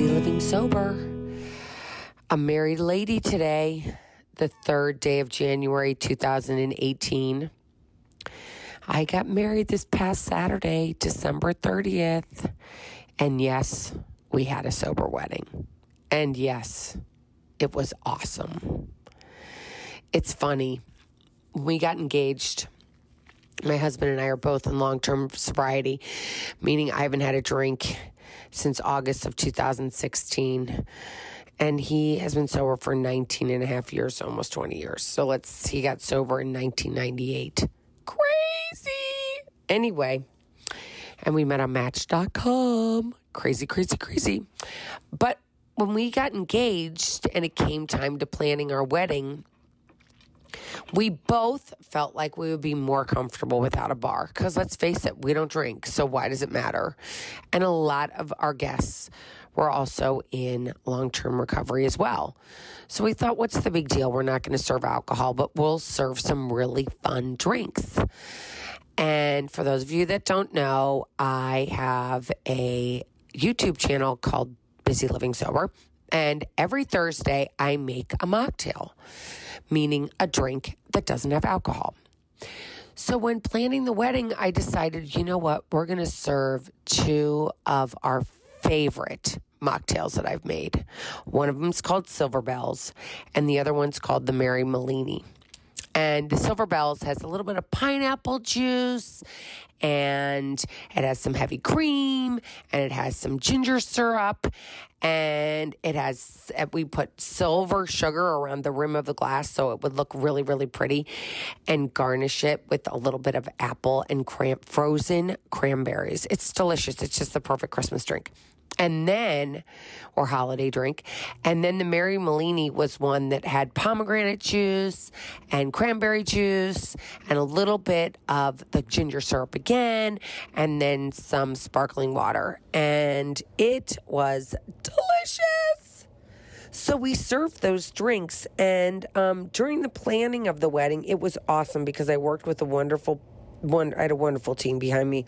are a married lady today, the third day of January 2018. I got married this past Saturday, December 30th. And yes, we had a sober wedding. And yes, it was awesome. It's funny. We got engaged. My husband and I are both in long term sobriety, meaning I haven't had a drink since August of 2016. And he has been sober for 19 and a half years, almost 20 years. So let's, he got sober in 1998. Crazy. Anyway, and we met on Match.com. Crazy, crazy, crazy. But when we got engaged and it came time to planning our wedding, we both felt like we would be more comfortable without a bar because let's face it, we don't drink, so why does it matter? And a lot of our guests were also in long term recovery as well. So we thought, what's the big deal? We're not going to serve alcohol, but we'll serve some really fun drinks. And for those of you that don't know, I have a YouTube channel called Busy Living Sober. And every Thursday, I make a mocktail, meaning a drink that doesn't have alcohol. So, when planning the wedding, I decided, you know what? We're going to serve two of our favorite mocktails that I've made. One of them is called Silver Bells, and the other one's called the Mary Malini. And the Silver Bells has a little bit of pineapple juice and it has some heavy cream and it has some ginger syrup and it has uh, we put silver sugar around the rim of the glass so it would look really really pretty and garnish it with a little bit of apple and cram- frozen cranberries. It's delicious. It's just the perfect christmas drink and then, or holiday drink. And then the Mary Malini was one that had pomegranate juice and cranberry juice and a little bit of the ginger syrup again, and then some sparkling water. And it was delicious. So we served those drinks, and um, during the planning of the wedding, it was awesome because I worked with a wonderful one. I had a wonderful team behind me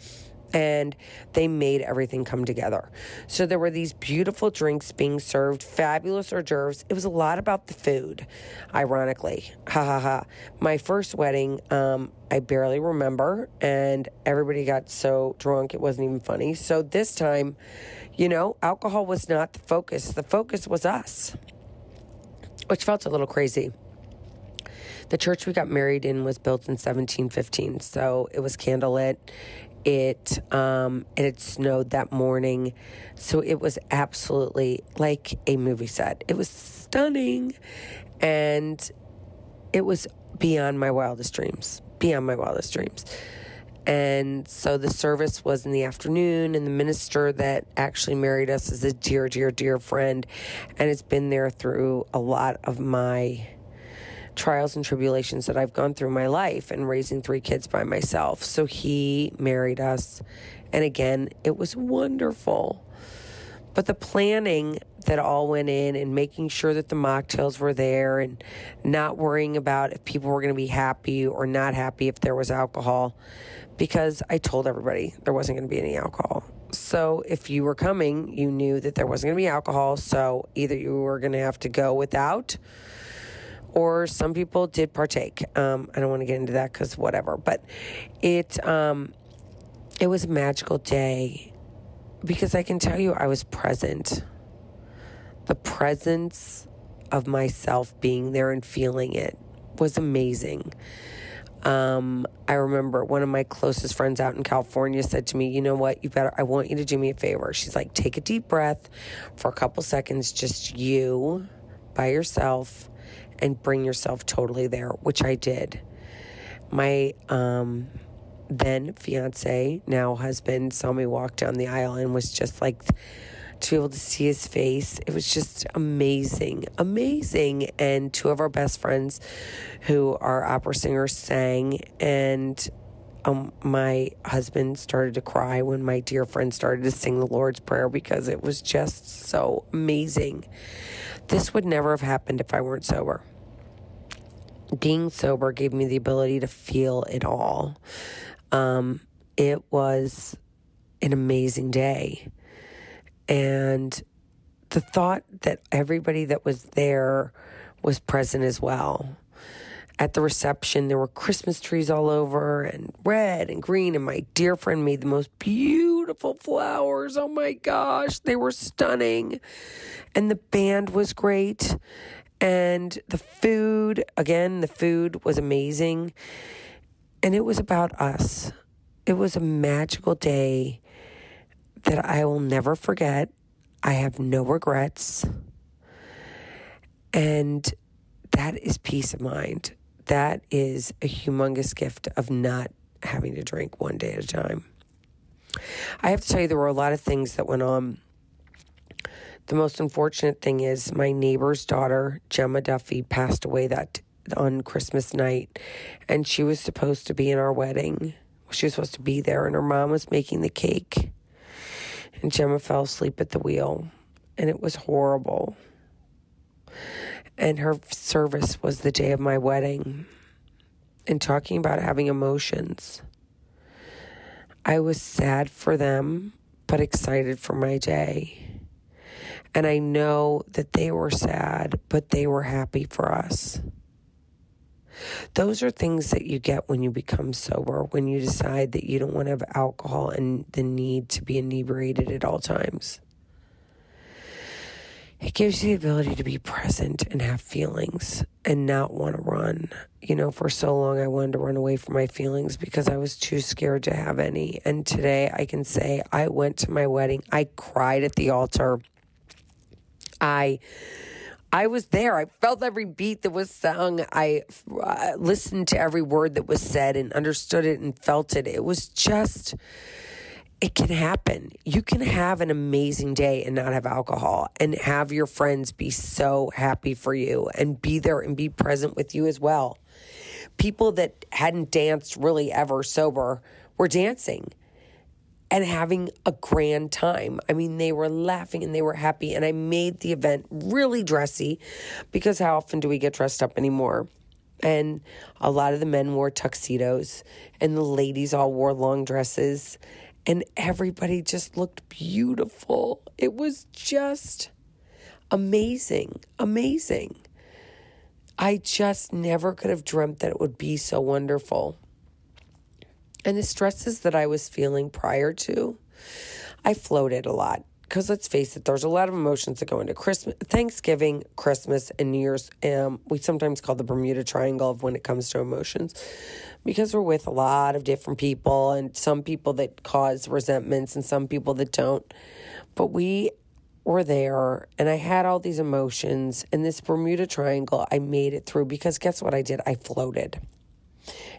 and they made everything come together. So there were these beautiful drinks being served, fabulous hors d'oeuvres. It was a lot about the food, ironically. Ha ha ha. My first wedding, um, I barely remember, and everybody got so drunk it wasn't even funny. So this time, you know, alcohol was not the focus, the focus was us, which felt a little crazy. The church we got married in was built in 1715, so it was candlelit it um, it had snowed that morning, so it was absolutely like a movie set. It was stunning, and it was beyond my wildest dreams. Beyond my wildest dreams. And so the service was in the afternoon, and the minister that actually married us is a dear, dear, dear friend, and it's been there through a lot of my trials and tribulations that I've gone through my life and raising three kids by myself. So he married us. And again, it was wonderful. But the planning that all went in and making sure that the mocktails were there and not worrying about if people were going to be happy or not happy if there was alcohol because I told everybody there wasn't going to be any alcohol. So if you were coming, you knew that there wasn't going to be alcohol. So either you were going to have to go without or some people did partake. Um, I don't want to get into that because whatever, but it um, it was a magical day because I can tell you I was present. The presence of myself being there and feeling it was amazing. Um, I remember one of my closest friends out in California said to me, You know what? You better, I want you to do me a favor. She's like, Take a deep breath for a couple seconds, just you by yourself and bring yourself totally there, which I did. My um, then fiance, now husband, saw me walk down the aisle and was just like, to be able to see his face, it was just amazing, amazing. And two of our best friends, who are opera singers, sang, and um, my husband started to cry when my dear friend started to sing the Lord's Prayer because it was just so amazing. This would never have happened if I weren't sober being sober gave me the ability to feel it all. Um, it was an amazing day. And the thought that everybody that was there was present as well. At the reception, there were Christmas trees all over and red and green, and my dear friend made the most beautiful flowers. Oh my gosh, they were stunning. And the band was great. And the food, again, the food was amazing. And it was about us. It was a magical day that I will never forget. I have no regrets. And that is peace of mind. That is a humongous gift of not having to drink one day at a time. I have to tell you, there were a lot of things that went on. The most unfortunate thing is my neighbor's daughter, Gemma Duffy, passed away that on Christmas night, and she was supposed to be in our wedding. She was supposed to be there, and her mom was making the cake. And Gemma fell asleep at the wheel, and it was horrible. And her service was the day of my wedding. And talking about having emotions, I was sad for them, but excited for my day. And I know that they were sad, but they were happy for us. Those are things that you get when you become sober, when you decide that you don't want to have alcohol and the need to be inebriated at all times. It gives you the ability to be present and have feelings and not want to run. You know, for so long I wanted to run away from my feelings because I was too scared to have any. And today I can say I went to my wedding, I cried at the altar. I I was there. I felt every beat that was sung. I uh, listened to every word that was said and understood it and felt it. It was just, it can happen. You can have an amazing day and not have alcohol and have your friends be so happy for you and be there and be present with you as well. People that hadn't danced really ever sober were dancing and having a grand time. I mean, they were laughing and they were happy. And I made the event really dressy because how often do we get dressed up anymore? And a lot of the men wore tuxedos and the ladies all wore long dresses. And everybody just looked beautiful. It was just amazing, amazing. I just never could have dreamt that it would be so wonderful. And the stresses that I was feeling prior to, I floated a lot. Because let's face it, there's a lot of emotions that go into Christmas, Thanksgiving, Christmas, and New Year's. Um, we sometimes call the Bermuda Triangle when it comes to emotions, because we're with a lot of different people, and some people that cause resentments, and some people that don't. But we were there, and I had all these emotions, and this Bermuda Triangle, I made it through because guess what I did? I floated.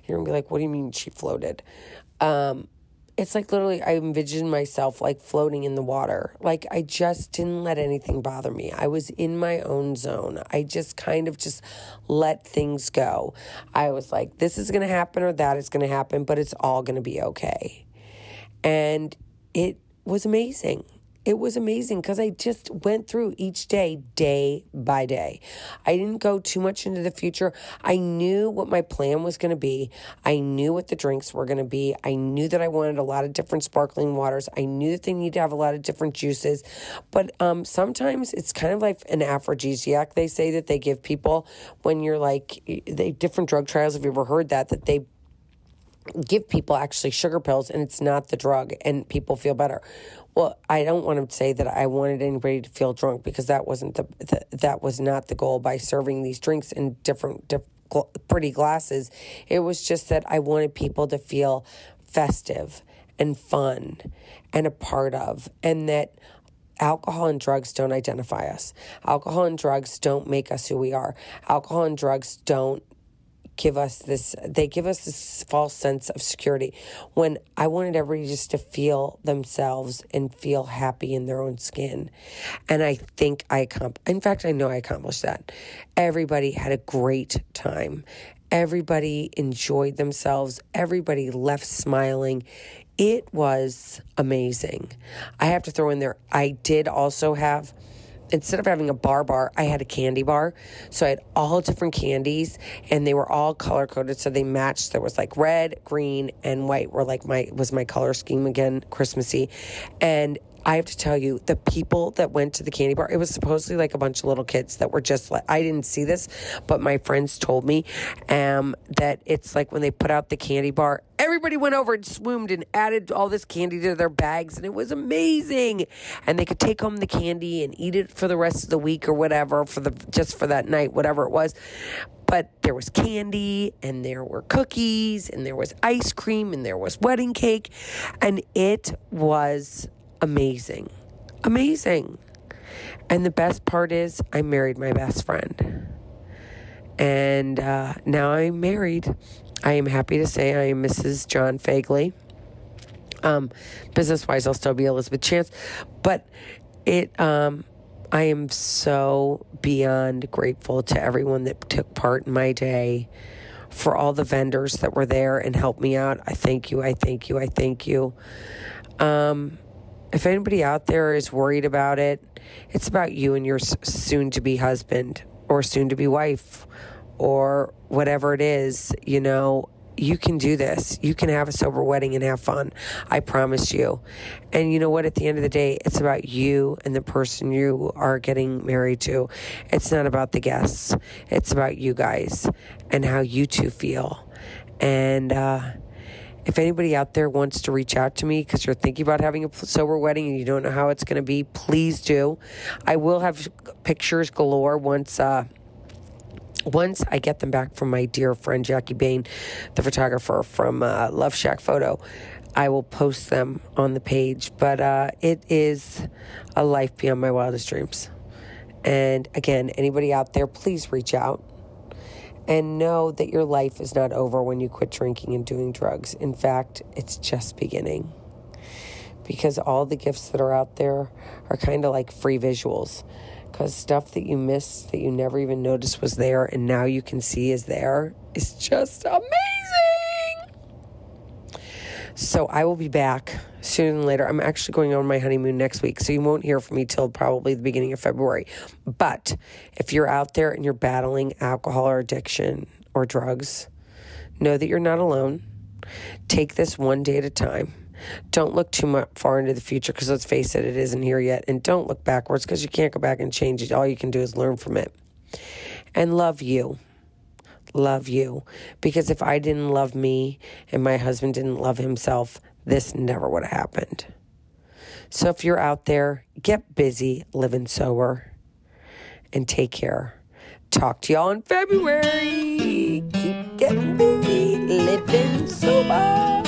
You're gonna be like, what do you mean she floated? Um, it's like literally, I envisioned myself like floating in the water. Like I just didn't let anything bother me. I was in my own zone. I just kind of just let things go. I was like, this is gonna happen or that is gonna happen, but it's all gonna be okay. And it was amazing it was amazing because I just went through each day, day by day. I didn't go too much into the future. I knew what my plan was going to be. I knew what the drinks were going to be. I knew that I wanted a lot of different sparkling waters. I knew that they need to have a lot of different juices. But um, sometimes it's kind of like an aphrodisiac, they say that they give people when you're like, they different drug trials. Have you ever heard that? That they give people actually sugar pills and it's not the drug and people feel better. Well, I don't want to say that I wanted anybody to feel drunk because that wasn't the, the that was not the goal by serving these drinks in different, different pretty glasses. It was just that I wanted people to feel festive and fun and a part of and that alcohol and drugs don't identify us. Alcohol and drugs don't make us who we are. Alcohol and drugs don't give us this they give us this false sense of security when i wanted everybody just to feel themselves and feel happy in their own skin. And i think i in fact i know i accomplished that. Everybody had a great time. Everybody enjoyed themselves. Everybody left smiling. It was amazing. I have to throw in there i did also have instead of having a bar bar, I had a candy bar. So I had all different candies and they were all color coded so they matched. There was like red, green, and white were like my was my color scheme again, Christmassy. And I have to tell you, the people that went to the candy bar, it was supposedly like a bunch of little kids that were just like, I didn't see this, but my friends told me um, that it's like when they put out the candy bar, everybody went over and swooned and added all this candy to their bags, and it was amazing. And they could take home the candy and eat it for the rest of the week or whatever, for the just for that night, whatever it was but there was candy and there were cookies and there was ice cream and there was wedding cake and it was amazing. Amazing. And the best part is, I married my best friend. And uh, now I'm married. I am happy to say I am Mrs. John Fagley. Um, business wise, I'll still be Elizabeth Chance. But it, um, I am so beyond grateful to everyone that took part in my day, for all the vendors that were there and helped me out. I thank you. I thank you. I thank you. Um, if anybody out there is worried about it, it's about you and your soon to be husband or soon to be wife or whatever it is, you know, you can do this. You can have a sober wedding and have fun. I promise you. And you know what? At the end of the day, it's about you and the person you are getting married to. It's not about the guests, it's about you guys and how you two feel. And, uh, if anybody out there wants to reach out to me because you're thinking about having a sober wedding and you don't know how it's going to be, please do. I will have pictures galore once. Uh, once I get them back from my dear friend Jackie Bain, the photographer from uh, Love Shack Photo, I will post them on the page. But uh, it is a life beyond my wildest dreams. And again, anybody out there, please reach out and know that your life is not over when you quit drinking and doing drugs. In fact, it's just beginning. Because all the gifts that are out there are kind of like free visuals. Because stuff that you missed that you never even noticed was there and now you can see is there is just amazing. So I will be back sooner than later. I'm actually going on my honeymoon next week, so you won't hear from me till probably the beginning of February. But if you're out there and you're battling alcohol or addiction or drugs, know that you're not alone. Take this one day at a time. Don't look too much far into the future because let's face it, it isn't here yet. And don't look backwards because you can't go back and change it. All you can do is learn from it. And love you love you. Because if I didn't love me and my husband didn't love himself, this never would have happened. So if you're out there, get busy living sober and take care. Talk to y'all in February. Keep getting busy living sober.